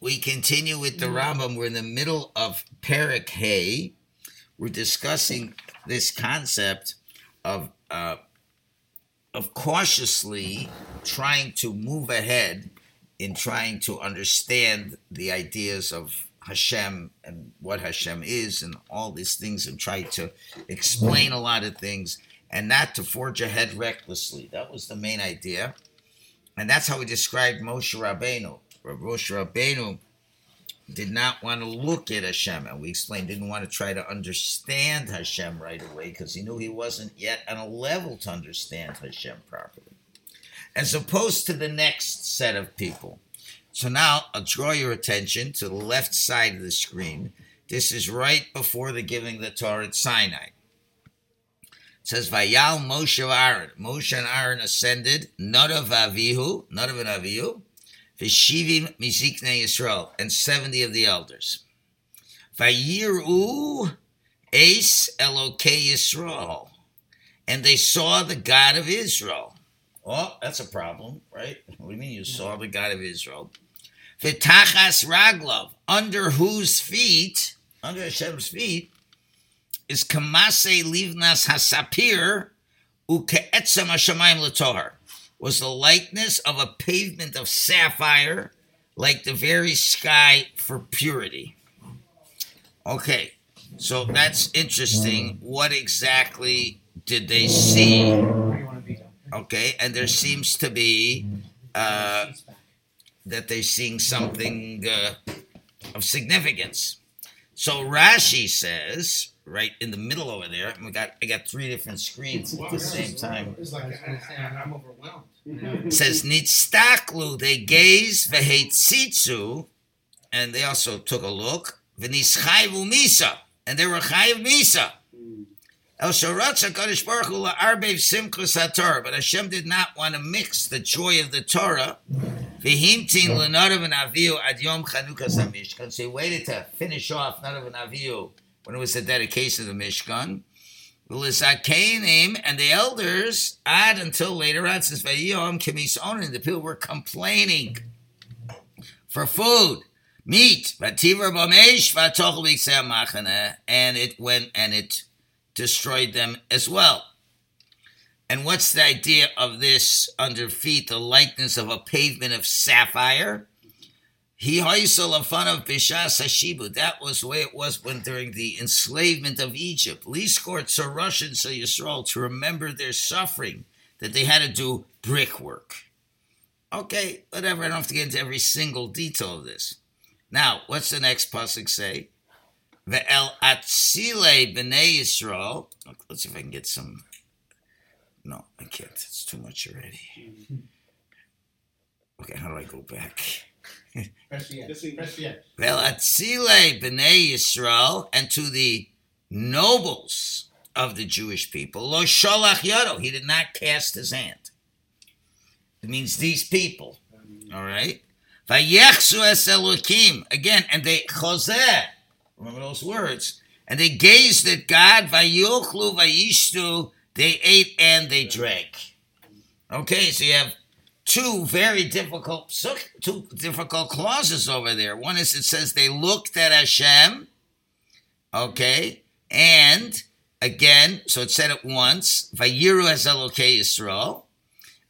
we continue with the Rambam. We're in the middle of Perik Hay. We're discussing this concept of uh, of cautiously trying to move ahead in trying to understand the ideas of Hashem and what Hashem is and all these things and try to explain a lot of things and not to forge ahead recklessly. That was the main idea. And that's how we described Moshe Rabbeinu. Moshe Rabbeinu did not want to look at Hashem, and we explained didn't want to try to understand Hashem right away because he knew he wasn't yet on a level to understand Hashem properly. As opposed to the next set of people. So now I'll draw your attention to the left side of the screen. This is right before the giving the Torah at Sinai. It says, Vayal Moshe Aaron. Moshe and Aaron ascended, Nadav Avihu, not Nadav and Avihu, Vishivim Mizikne Yisrael, and 70 of the elders. Vayiru Ace Elokei Yisrael. And they saw the God of Israel. Oh, that's a problem, right? What do you mean you saw the God of Israel? Vitachas Raglov, under whose feet, under Hashem's feet, is Kamase Livnas Hasapir Ukeetzam Hashemayim Latohar was the likeness of a pavement of sapphire, like the very sky for purity. Okay, so that's interesting. What exactly did they see? Okay, and there seems to be uh, that they're seeing something uh, of significance. So Rashi says, right in the middle over there, and we got I got three different screens at the same time. It's like I, I'm overwhelmed. It says nitztaklu, they gazed vehetzitzu, and they also took a look. V'nischayvu misa, and they were chayiv misa. Mm. El sharatza kadosh baruch hu la'arbev simchus haTorah, but Hashem did not want to mix the joy of the Torah. V'himtin l'nadav and avihu ad yom chanukas hamishkan. So he waited to finish off nadav and avihu when it was the dedication of the Mishkan. And the elders add until later on vayiyom kemisonin. The people were complaining for food, meat, and it went and it destroyed them as well. And what's the idea of this under feet, the likeness of a pavement of sapphire? He hoisel fun of bishas hashibu. That was the way it was when during the enslavement of Egypt. Liskort so Russian so Yisrael to remember their suffering that they had to do brickwork. Okay, whatever. I don't have to get into every single detail of this. Now, what's the next pasuk say? Ve'el atzile b'nei Yisrael. Let's see if I can get some. No, I can't. It's too much already. Okay, how do I go back? Velatzile b'nei Yisrael, and to the nobles of the Jewish people, lo sholach yado, he did not cast his hand. It means these people, all right? Vayechsu es elokim, again, and they, chozeh, remember those words, and they gazed at God, vayochlu vayishtu, they ate and they drank. Okay, so you have two very difficult two difficult clauses over there. One is it says they looked at Hashem, okay, and again, so it said it once, Vayiru as Elokei Yisrael,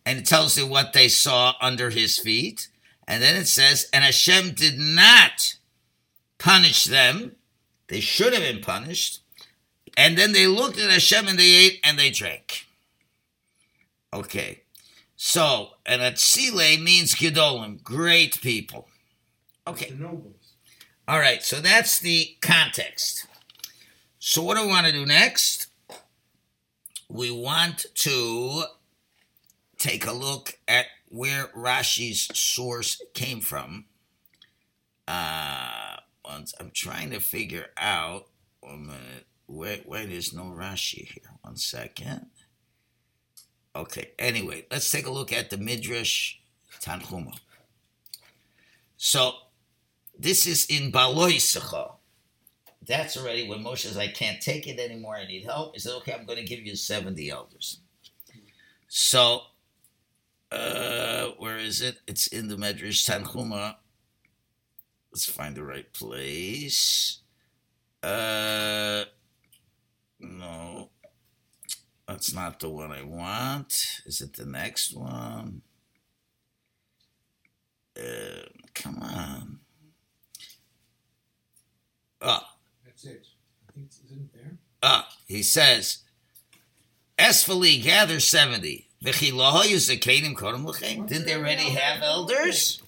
and it tells you what they saw under his feet, and then it says, and Hashem did not punish them; they should have been punished, and then they looked at Hashem and they ate and they drank. Okay. So, and Atzile means Gedolim, great people. Okay. All right, so that's the context. So, what do we want to do next? We want to take a look at where Rashi's source came from. Uh, I'm trying to figure out one minute where, where there's no Rashi here. One second. Okay, anyway, let's take a look at the Midrash Tanchuma. So, this is in Beha'aloscha. That's already when Moshe says, I can't take it anymore, I need help. He said, okay, I'm going to give you 70 elders. So, uh, where is it? It's in the Midrash Tanchuma. let's find the right place. Uh, no, that's not the one I want. Is it the next one? Uh, come on. Ah, That's it. I think it's, isn't it there? ah, he says, Esfali gather 70. V'chilahoyu zekanim kodem l'chein. Didn't they already have elders?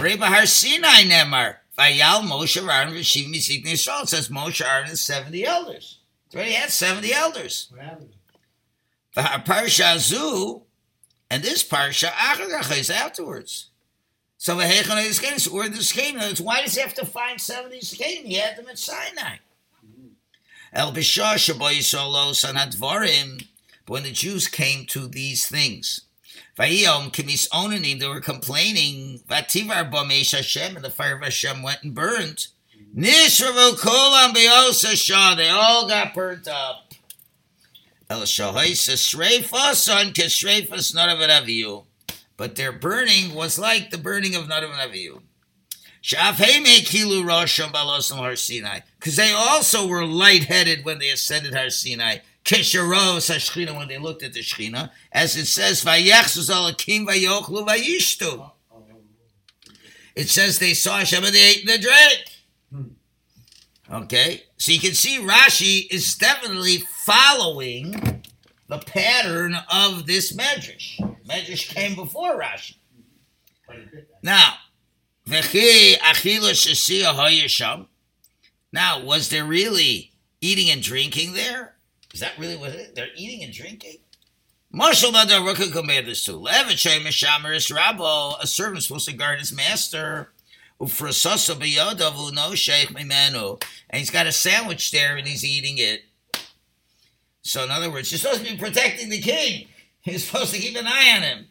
Reba Har Sinai Nemar. Vayal Moshe Aaron V'shiv Misik Yisrael. It says Moshe Aaron is 70 elders. They already had 70 elders. What happened? V'har Parsha Zu, and this Parsha is afterwards. So V'hechon Ezkein, so where the Zkein, why does he have to find 70 Zkein? He had them at Sinai. El Bishah Shabo Yisrael Sanadvarim. But when the Jews came to these things, Vayom Kimis Onanim, they were complaining, Vativar Bamesh Hashem, and the fire of Hashem went and burned. Nishravu Kolam Shah, they all got burnt up. El Shahaisa Shrefa, son Keshrefa, not of Aviyu. But their burning was like the burning of an Aviyu. Because they also were lightheaded when they ascended Har Sinai. Hashchina when they looked at the Shechina, as it says, It says they saw Hashem and they ate and they drank. Okay, so you can see Rashi is definitely following the pattern of this Medrash. Medrash came before Rashi. Now, v'chi. Now, was there really eating and drinking there? Is that really what it is? They're eating and drinking? Marshal Badar Rukka compared this to Rabo, a servant supposed to guard his master. Ufrasasa biyodavu no sheikh mimenu. And he's got a sandwich there and he's eating it. So in other words, you're supposed to be protecting the king. You're supposed to keep an eye on him.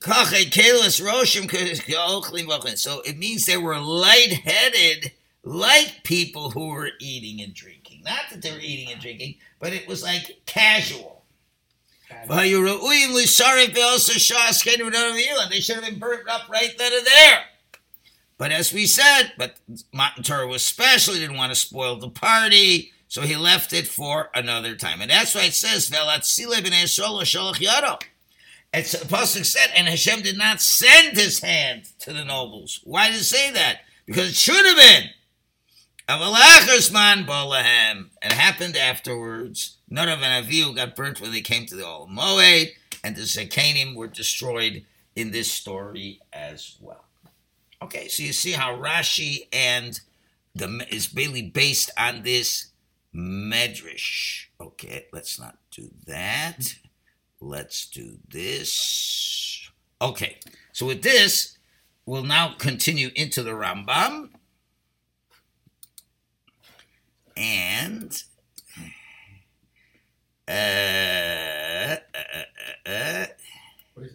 Kachay kelis roshim k'ochlim v'ochin. So it means they were lightheaded, like people who were eating and drinking. Not that they were eating and drinking, but it was like casual. V'hayuru'uyim l'sarif ve'osa shas kenim v'nadav and they should have been burnt up right then and there. But as we said, but was special. Didn't want to spoil the party, so he left it for another time. And that's why it says. It's the pasuk said, and Hashem did not send his hand to the nobles. Why did it say that? Because it should have been. Bolahem. It happened afterwards. Nadav v'Avihu got burnt when they came to the Ohel Moed, and the Zekanim were destroyed in this story as well. Okay, so you see how Rashi and the is really based on this medrash. Okay, let's not do that. Let's do this. Okay, so with this, we'll now continue into the Rambam. And uh, uh, uh, uh, What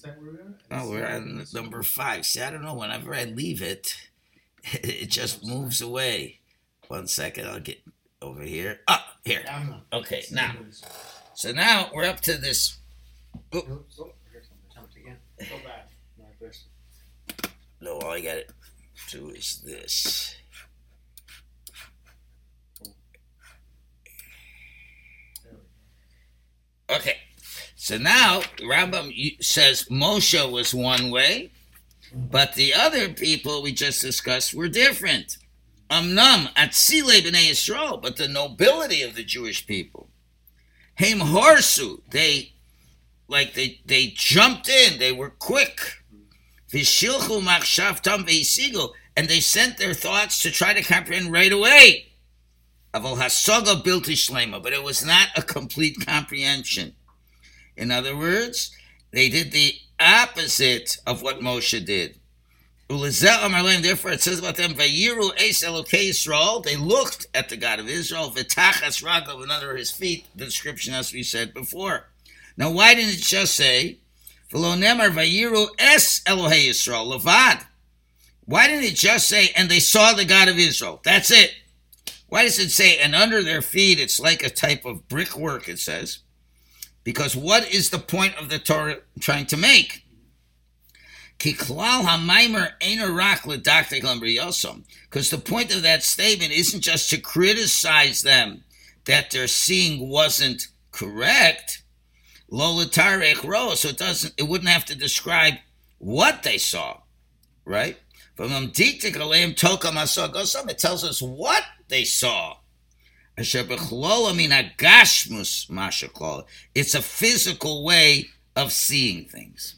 is that where we are? Oh, we're on number five. See, I don't know. Whenever I leave it, it just moves away. One second, I'll get over here. Ah, here. Okay, now. So now we're up to this. Oh, here's something. Jumped again. Go back. Not this. No, all I got to do is this. Okay. So now Rambam says Moshe was one way, but the other people we just discussed were different. Amnam atzile b'nei Yisrael, but the nobility of the Jewish people. Haim horsu, they like they they jumped in, they were quick. Vishilchu machshavtam veisigu, and they sent their thoughts to try to comprehend right away. Aval hasoga shlema, but it was not a complete comprehension. In other words, they did the opposite of what Moshe did. Therefore, it says about them, Yisrael. They looked at the God of Israel. V'tachas Ragav, another his feet. The description, as we said before. Now, why didn't it just say, V'lo Nemar Vayiru Es Elohei Yisrael Levad? Why didn't it just say, and they saw the God of Israel? That's it. Why does it say, and under their feet, it's like a type of brickwork, it says? Because what is the point of the Torah trying to make? Because the point of that statement isn't just to criticize them that their seeing wasn't correct. Ro, so it doesn't it wouldn't have to describe what they saw, right? From it tells us what they saw. It's a physical way of seeing things.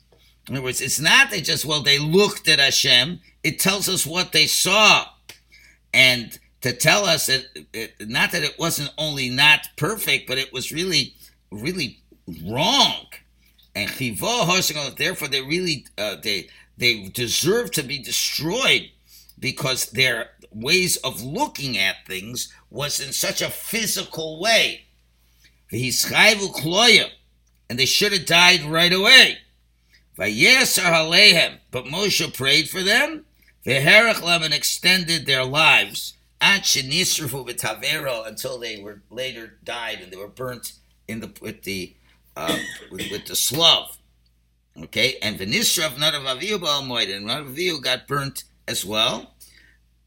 In other words, it's not they just, well, they looked at Hashem. It tells us what they saw. And to tell us that, it, not that it wasn't only not perfect, but it was really, really wrong. And therefore, they really, uh, they, they deserve to be destroyed because their ways of looking at things was in such a physical way. And they should have died right away. But Moshe prayed for them. and extended their lives until they were later died and they were burnt in the with the uh, with, with, the slav. Okay, and Venisrav Nadav Avihu Ba'almoid and Nadav got burnt as well.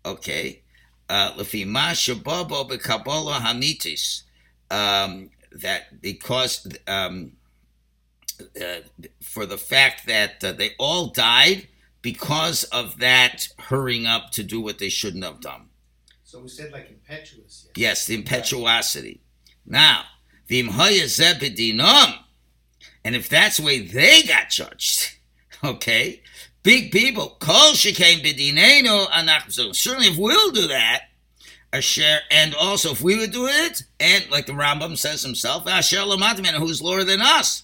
Okay, uh, Lefima Shababo Bekabola Hamitis. Um, that because um, uh, for the fact that uh, they all died because of that hurrying up to do what they shouldn't have done. So we said like impetuous. Yes, yes the impetuosity. Now, the and if that's the way they got judged, okay, big people, kol shekain bidinenu anachim. Certainly, if we'll do that, Asher, and also if we would do it, and like the Rambam says himself, Asher Lamatman, who's lower than us.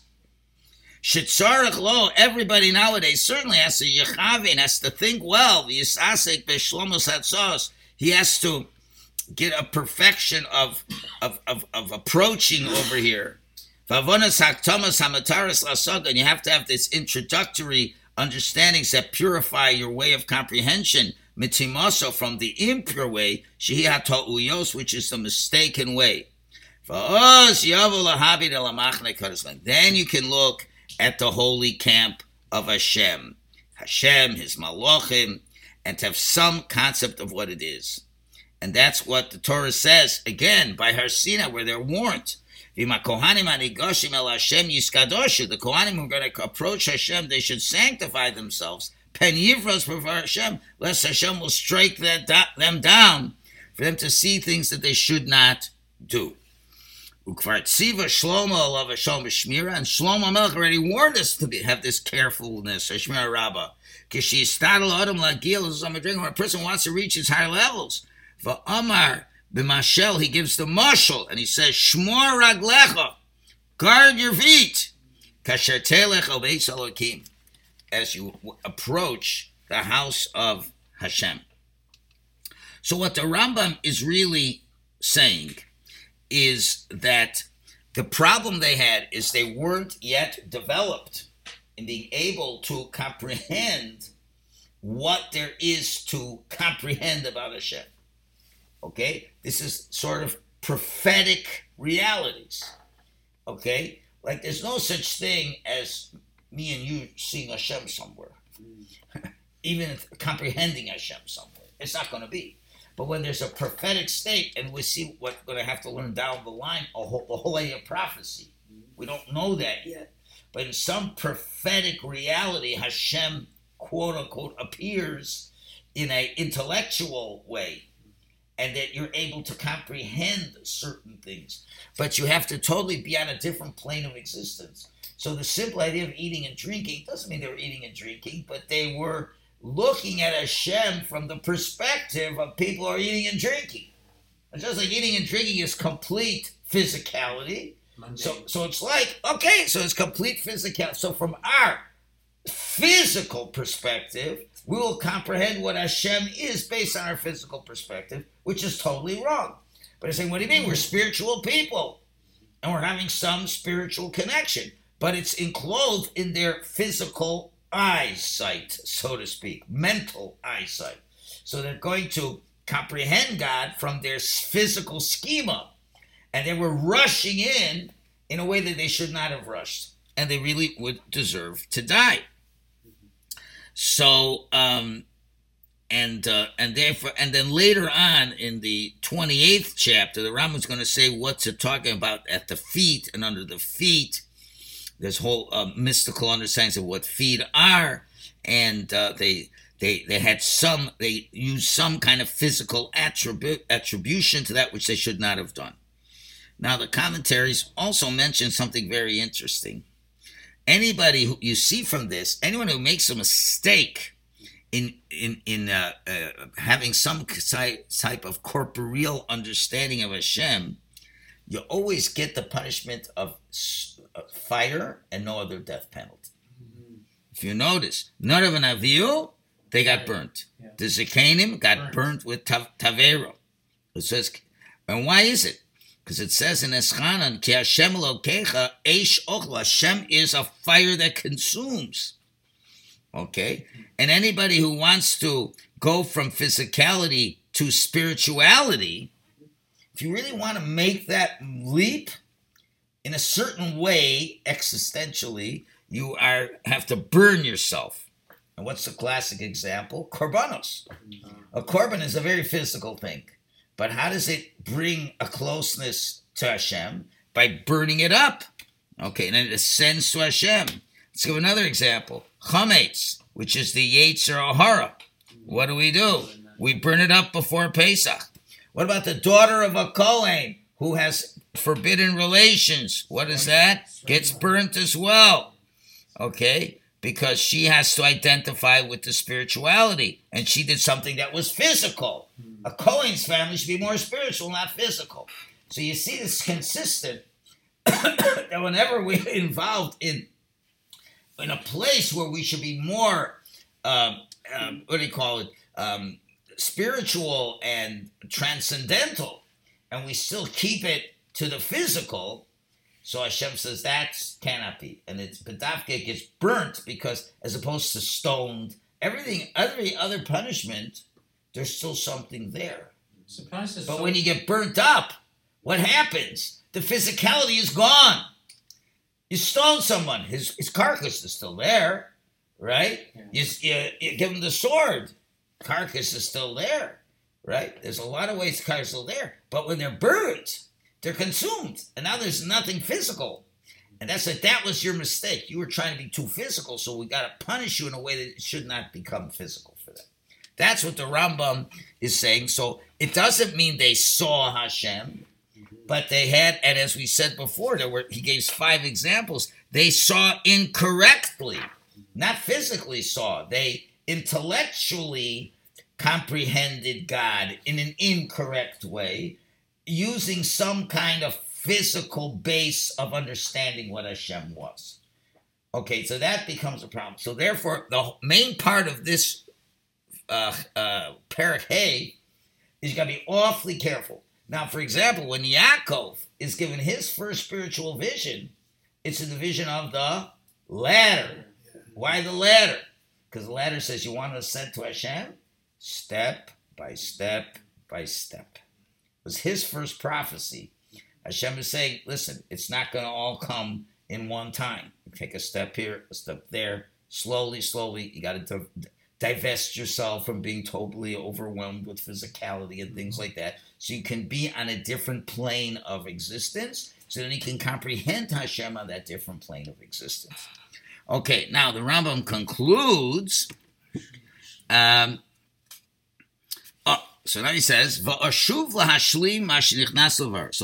Shitzarach lo, everybody nowadays certainly has to yechavin, has to think well. Yisasek b'shlomos hatzos he has to get a perfection of, of, of, of approaching over here. And you have to have this introductory understandings that purify your way of comprehension. Mitimoso from the impure way, uyos, which is the mistaken way. Then you can look at the holy camp of Hashem. Hashem, his malachim, and to have some concept of what it is. And that's what the Torah says, again, by Har Sinai, where they're warned. The Kohanim who are going to approach Hashem, they should sanctify themselves. Pen prefer Hashem, lest Hashem will strike them down for them to see things that they should not do. Ukvar Tziva Shlomo Alav Hashem and Shlomo Melech already warned us to be, have this carefulness, Shmira Rabbah. When a person wants to reach his higher levels, for Amar b'mashel, he gives the marshal, and he says, Shmor raglecha, guard your feet, kasher as you approach the house of Hashem. So what the Rambam is really saying is that the problem they had is they weren't yet developed in being able to comprehend what there is to comprehend about Hashem. Okay? This is sort of prophetic realities. Okay? Like there's no such thing as me and you seeing Hashem somewhere. Even comprehending Hashem somewhere. It's not going to be. But when there's a prophetic state, and we see what we're going to have to learn down the line, a whole, the whole area of prophecy. We don't know that yet. But in some prophetic reality, Hashem, quote unquote, appears in an intellectual way, and that you're able to comprehend certain things. But you have to totally be on a different plane of existence. So the simple idea of eating and drinking doesn't mean they were eating and drinking, but they were looking at Hashem from the perspective of people who are eating and drinking. It's just like eating and drinking is complete physicality. So, so it's like okay, so it's complete physical. So from our physical perspective, we will comprehend what Hashem is based on our physical perspective, which is totally wrong. But I'm saying, what do you mean? We're spiritual people, and we're having some spiritual connection, but it's enclosed in their physical eyesight, so to speak, mental eyesight. So they're going to comprehend God from their physical schema and they were rushing in in a way that they should not have rushed, and they really would deserve to die. So, um, and uh, and therefore, and then later on in the twenty eighth chapter, the Rambam's going to say what's it talking about at the feet and under the feet. There's whole uh, mystical understandings of what feet are, and uh, they they they had some they used some kind of physical attribute attribution to that which they should not have done. Now the commentaries also mention something very interesting. Anybody who you see from this, anyone who makes a mistake in in in uh, uh, having some type of corporeal understanding of Hashem, you always get the punishment of fire and no other death penalty. If you notice, Nadav v'Avihu, they got burnt. Yeah. The Zikanim got burnt, burnt with tav- Taverah. It says, and why is it? Because it says in Eschanan, Ki Hashem Elokecha, Eish Ochla, Hashem is a fire that consumes. Okay? And anybody who wants to go from physicality to spirituality, if you really want to make that leap in a certain way, existentially, you are have to burn yourself. And what's the classic example? Korbanos. A korban is a very physical thing. But how does it bring a closeness to Hashem? By burning it up. Okay, and it ascends to Hashem. Let's give another example. Chametz, which is the Yetzer Hara. What do we do? We burn it up before Pesach. What about the daughter of a Kohen who has forbidden relations? What is that? Gets burnt as well. Okay? Because she has to identify with the spirituality. And she did something that was physical. A Kohen's family should be more spiritual, not physical. So you see this consistent that whenever we're involved in in a place where we should be more uh, um, what do you call it um, spiritual and transcendental and we still keep it to the physical so Hashem says that cannot be, and it's Bedavke gets burnt because as opposed to stoned, everything every other punishment, there's still something there. But so- when you get burnt up, what happens? The physicality is gone. You stone someone, his his carcass is still there, right? You, you, you give him the sword, carcass is still there, right? There's a lot of ways carcass is still there, but when they're burnt they're consumed, and now there's nothing physical. And that's like that was your mistake. You were trying to be too physical, so we got to punish you in a way that it should not become physical for them. That's what the Rambam is saying. So it doesn't mean they saw Hashem, but they had, and as we said before, there were he gave five examples. They saw incorrectly, not physically saw. They intellectually comprehended God in an incorrect way using some kind of physical base of understanding what Hashem was. Okay, so that becomes a problem. So therefore, the main part of this uh, uh, Parak is you got to be awfully careful. Now, for example, when Yaakov is given his first spiritual vision, it's in the vision of the ladder. Why the ladder? Because the ladder says you want to ascend to Hashem step by step by step was his first prophecy. Hashem is saying, listen, it's not going to all come in one time. You take a step here, a step there, slowly, slowly. You got to divest yourself from being totally overwhelmed with physicality and things like that. So you can be on a different plane of existence. So then you can comprehend Hashem on that different plane of existence. Okay, now the Rambam concludes. Um, so now he says, So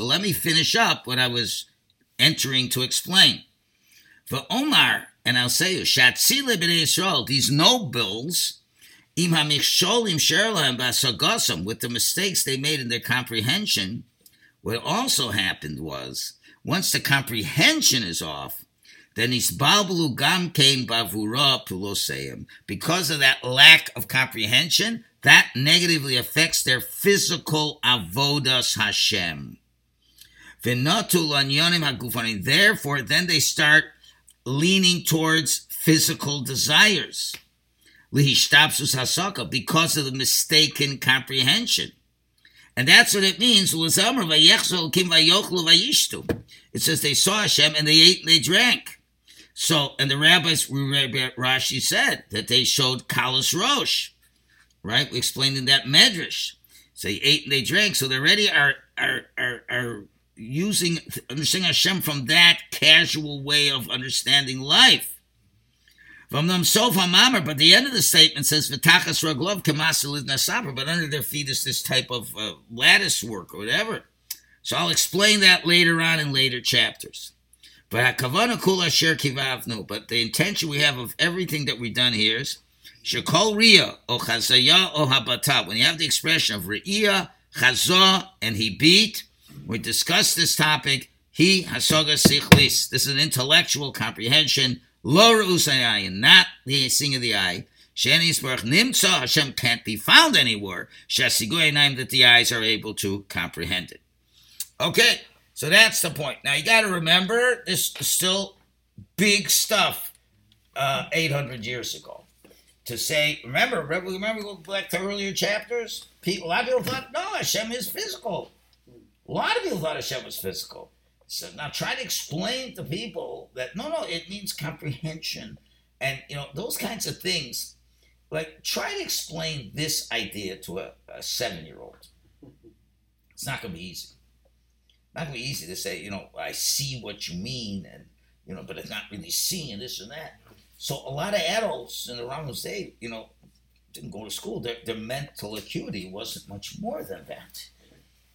let me finish up what I was entering to explain. The Omar, and I'll say, you, Shatzile b'nei Yisrael, these nobles, im hamichsholim sherlahem b'asagosam, with the mistakes they made in their comprehension, what also happened was, once the comprehension is off, then isbalbulu gam came bavura puloseim. Because of that lack of comprehension, that negatively affects their physical avodas Hashem. Therefore, then they start leaning towards physical desires. Because of the mistaken comprehension. And that's what it means. It says they saw Hashem and they ate and they drank. So, and the rabbis, Rashi said that they showed Kalas Rosh, right? We explained in that Medrash. So they ate and they drank. So they already are are are, are using understanding Hashem from that casual way of understanding life. But the end of the statement says v'tachas raglov but under their feet is this type of uh, lattice work or whatever. So I'll explain that later on in later chapters. But. But the intention we have of everything that we've done here is shekol ria o chazaya o habata. When you have the expression of ria, chazah, and he beat, we discuss this topic. He hasoga sichlis. This is an intellectual comprehension Lo Rusayayin, not the seeing of the eye. Shenis Baruch Nimtza Hashem can't be found anywhere. Shasiguenaim that the eyes are able to comprehend it. Okay, so that's the point. Now you got to remember this is still big stuff. Uh, 800 years ago, to say, remember, remember, remember, go back to earlier chapters. People, a lot of people thought, no, Hashem is physical. A lot of people thought Hashem was physical. So now try to explain to people that no, no, it means comprehension, and you know those kinds of things. Like try to explain this idea to a, a seven-year-old. It's not going to be easy. Not going to be easy to say, you know, I see what you mean, and you know, but it's not really seeing this and that. So a lot of adults in the Rambam's day, you know, didn't go to school. Their, their mental acuity wasn't much more than that.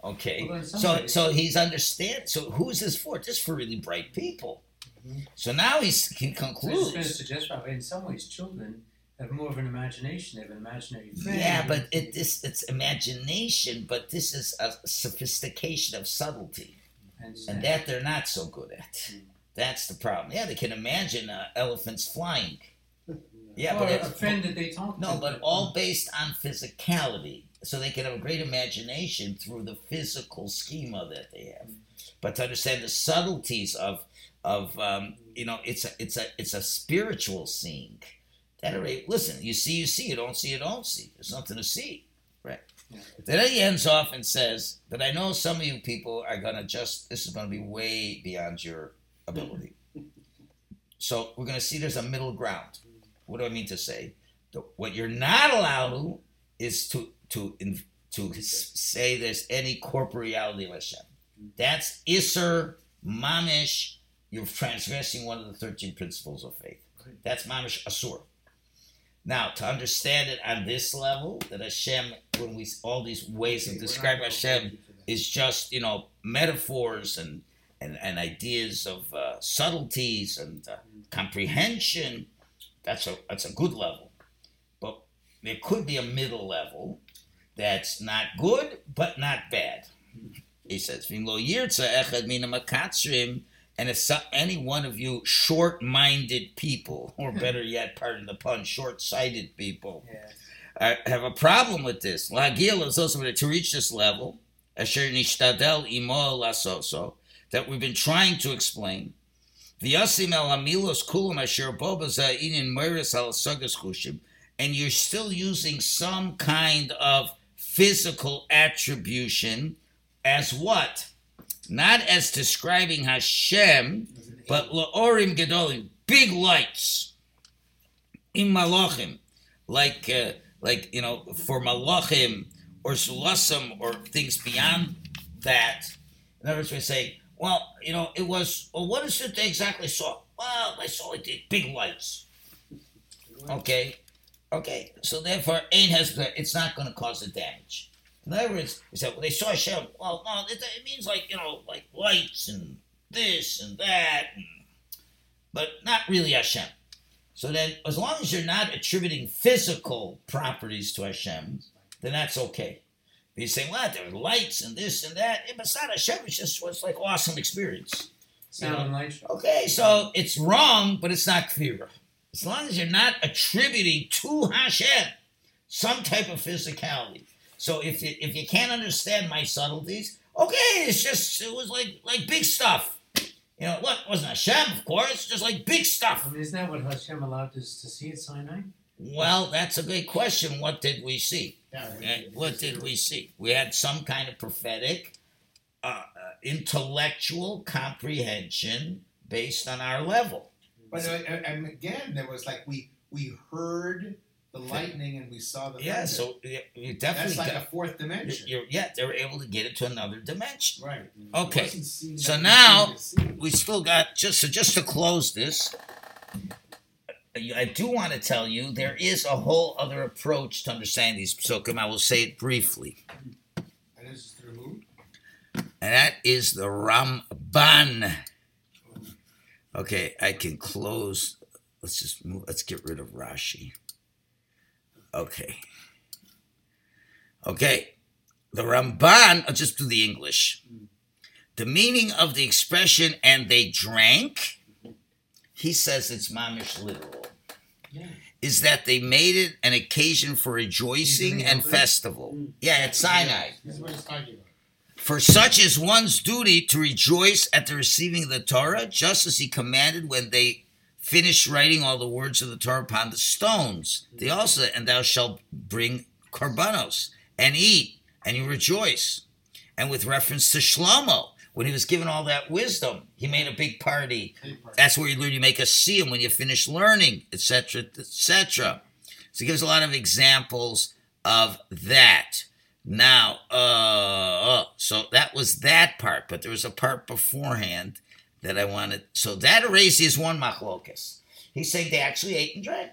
Okay, Well, so so he's understand. So who is this for? Just for really bright people. Mhm. So now he I was just going to suggest, in some ways, children have more of an imagination. They have an imaginary friend. Yeah, but it this it's imagination, but this is a sophistication of subtlety, I and that they're not so good at. That's the problem. Yeah, they can imagine uh, elephants flying. Yeah, or but a friend that they talk to. no, but all based on physicality. So they can have a great imagination through the physical schema that they have. But to understand the subtleties of of um, you know, it's a it's a it's a spiritual seeing. That already listen, you see, you see, you don't see, you don't see. There's nothing to see. Right. Yeah. Then he ends off and says that I know some of you people are gonna just this is gonna be way beyond your ability. So we're gonna see there's a middle ground. What do I mean to say? The, what you're not allowed to is to to to say there's any corporeality of Hashem. That's Isser Mamish. You're transgressing one of the thirteen principles of faith. That's Mamish Asur. Now, to understand it on this level, that Hashem, when we all these ways of describing Hashem is just you know metaphors and and, and ideas of uh, subtleties and uh, comprehension. That's a that's a good level, but there could be a middle level that's not good but not bad. He says, "V'im lo yirtza echad mina makatzrim." And if so, any one of you short-minded people, or hmm. better yet, pardon the pun, short-sighted people, Yeah. Uh, I have a problem with this. Lagil is also to reach this level, asher nishtadel imo lasoso, that we've been trying to explain. V'yasim el hamilos kulam asher bobaza inin meris al sagas chushim, and you're still using some kind of physical attribution as what? Not as describing Hashem, but laorim gedolim, big lights, in malachim, like uh, like you know for malachim or sulasim or things beyond that. In other words, we say, well, you know, it was. Well, what is it they exactly saw? Well, they saw it big lights. Okay, okay. So therefore, ain't has it's not going to cause a damage. In other words, we said well, they saw Hashem. Well, no, it, it means like you know, like lights and this and that, and, but not really Hashem. So then, as long as you're not attributing physical properties to Hashem, then that's okay. But you say, well, there lights and this and that. But it's not Hashem. It's just what's like awesome experience. Sound and light. Okay, so it's wrong, but it's not clear. As long as you're not attributing to Hashem some type of physicality. So if you, if you can't understand my subtleties, okay, it's just it was like like big stuff. You know, what wasn't Hashem, of course, just like big stuff. I mean, isn't that what Hashem allowed us to see at Sinai? Well, that's a great question. What did we see? Yeah. Uh, what did we see? We had some kind of prophetic, uh, uh, intellectual comprehension based on our level. But uh, and again, there was like we we heard the lightning and we saw the Yeah, thunder. so you you that's definitely like a fourth dimension, you're, yeah, they were able to get it to another dimension. right? Okay, It wasn't seen so now- seemed to see. we still got just so just to close this. I do want to tell you there is a whole other approach to understanding these psukim. I will say it briefly, And this is through who? and that is the Ramban. Okay, I can close. Let's just move. Let's get rid of Rashi. Okay. Okay, the Ramban. I'll just do the English. The meaning of the expression "and they drank." He says it's mamish literal. Yeah. Is that they made it an occasion for rejoicing and festival? Yeah, at Sinai. This is what about. For such is one's duty to rejoice at the receiving of the Torah, just as he commanded when they finished writing all the words of the Torah upon the stones. They also, and thou shalt bring korbanos and eat, and you rejoice. And with reference to Shlomo, when he was given all that wisdom, he made a big party. That's where you learn. You make a siyum when you finish learning, etc., etc. So he gives a lot of examples of that. Now, uh, so that was that part, but there was a part beforehand that I wanted. So that erases one machlokas. He's saying they actually ate and drank.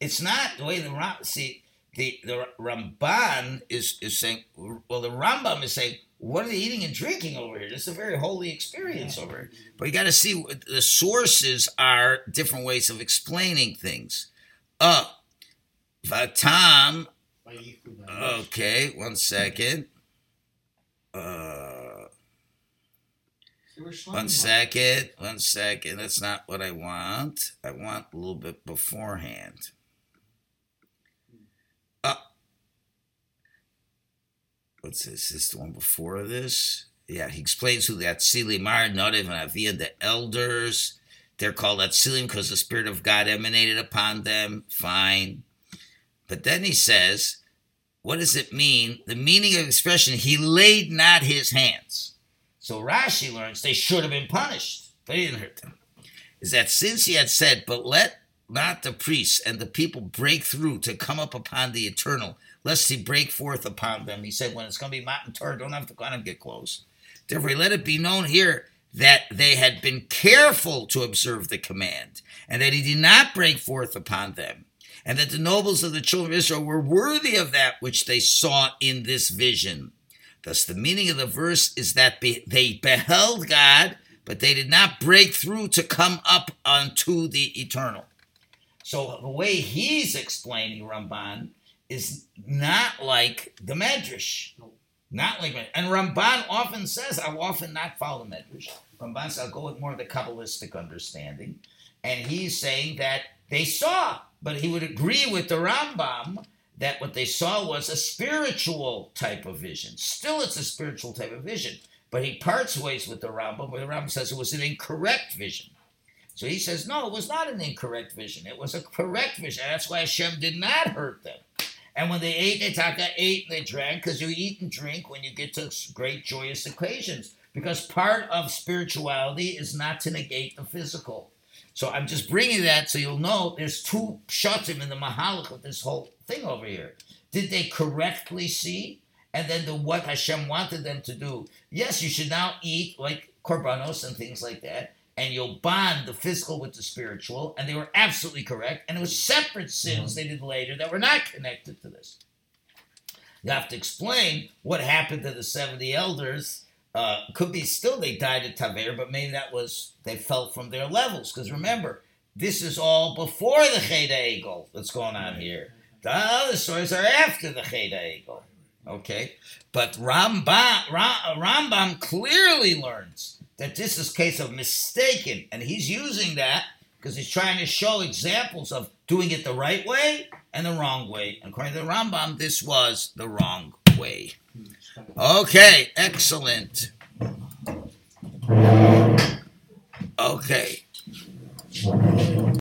It's not the way the. See, the the Ramban is is saying. Well, the Rambam is saying, what are they eating and drinking over here? This is a very holy experience over here. But you got to see the sources are different ways of explaining things. Uh, Vatam Okay, one second. Uh, one second, one second. That's not what I want. I want a little bit beforehand. Uh, what's this? Is this the one before this? Yeah, he explains who Mar, Nadav, and Avia, the elders. They're called Atzilim because the Spirit of God emanated upon them. Fine. But then he says, what does it mean? The meaning of expression, he laid not his hands. So Rashi learns they should have been punished, he didn't hurt them. Is that since he had said, but let not the priests and the people break through to come up upon the eternal, lest he break forth upon them. He said, when it's going to be Matan Torah, don't have to on and get close. Therefore, let it be known here that they had been careful to observe the command, and that he did not break forth upon them and that the nobles of the children of Israel were worthy of that which they saw in this vision. Thus, the meaning of the verse is that be- they beheld God, but they did not break through to come up unto the eternal. So, the way he's explaining Ramban is not like the Medrash. Not like And Ramban often says, I will often not follow the Medrash. Ramban says, I'll go with more of the Kabbalistic understanding. And he's saying that they saw, but he would agree with the Rambam that what they saw was a spiritual type of vision. Still, it's a spiritual type of vision, but he parts ways with the Rambam, where the Rambam says it was an incorrect vision. So he says, no, it was not an incorrect vision. It was a correct vision. That's why Hashem did not hurt them. And when they ate, they taka ate and they drank, because you eat and drink when you get to great joyous occasions. Because part of spirituality is not to negate the physical. So I'm just bringing that so you'll know there's two shatim in the Mahalach of this whole thing over here. Did they correctly see? And then the what Hashem wanted them to do. Yes, you should now eat like korbanos and things like that, and you'll bond the physical with the spiritual. And they were absolutely correct. And it was separate sins they did later that were not connected to this. You have to explain what happened to the 70 elders uh, could be still they died at Taver, but maybe that was they fell from their levels. Because remember, this is all before the Chet HaEgel that's going on here. The other stories are after the Chet HaEgel. Okay, but Rambam, Rambam clearly learns that this is case of mistaken, and he's using that because he's trying to show examples of doing it the right way and the wrong way. And according to the Rambam, this was the wrong way. Okay, excellent. Okay.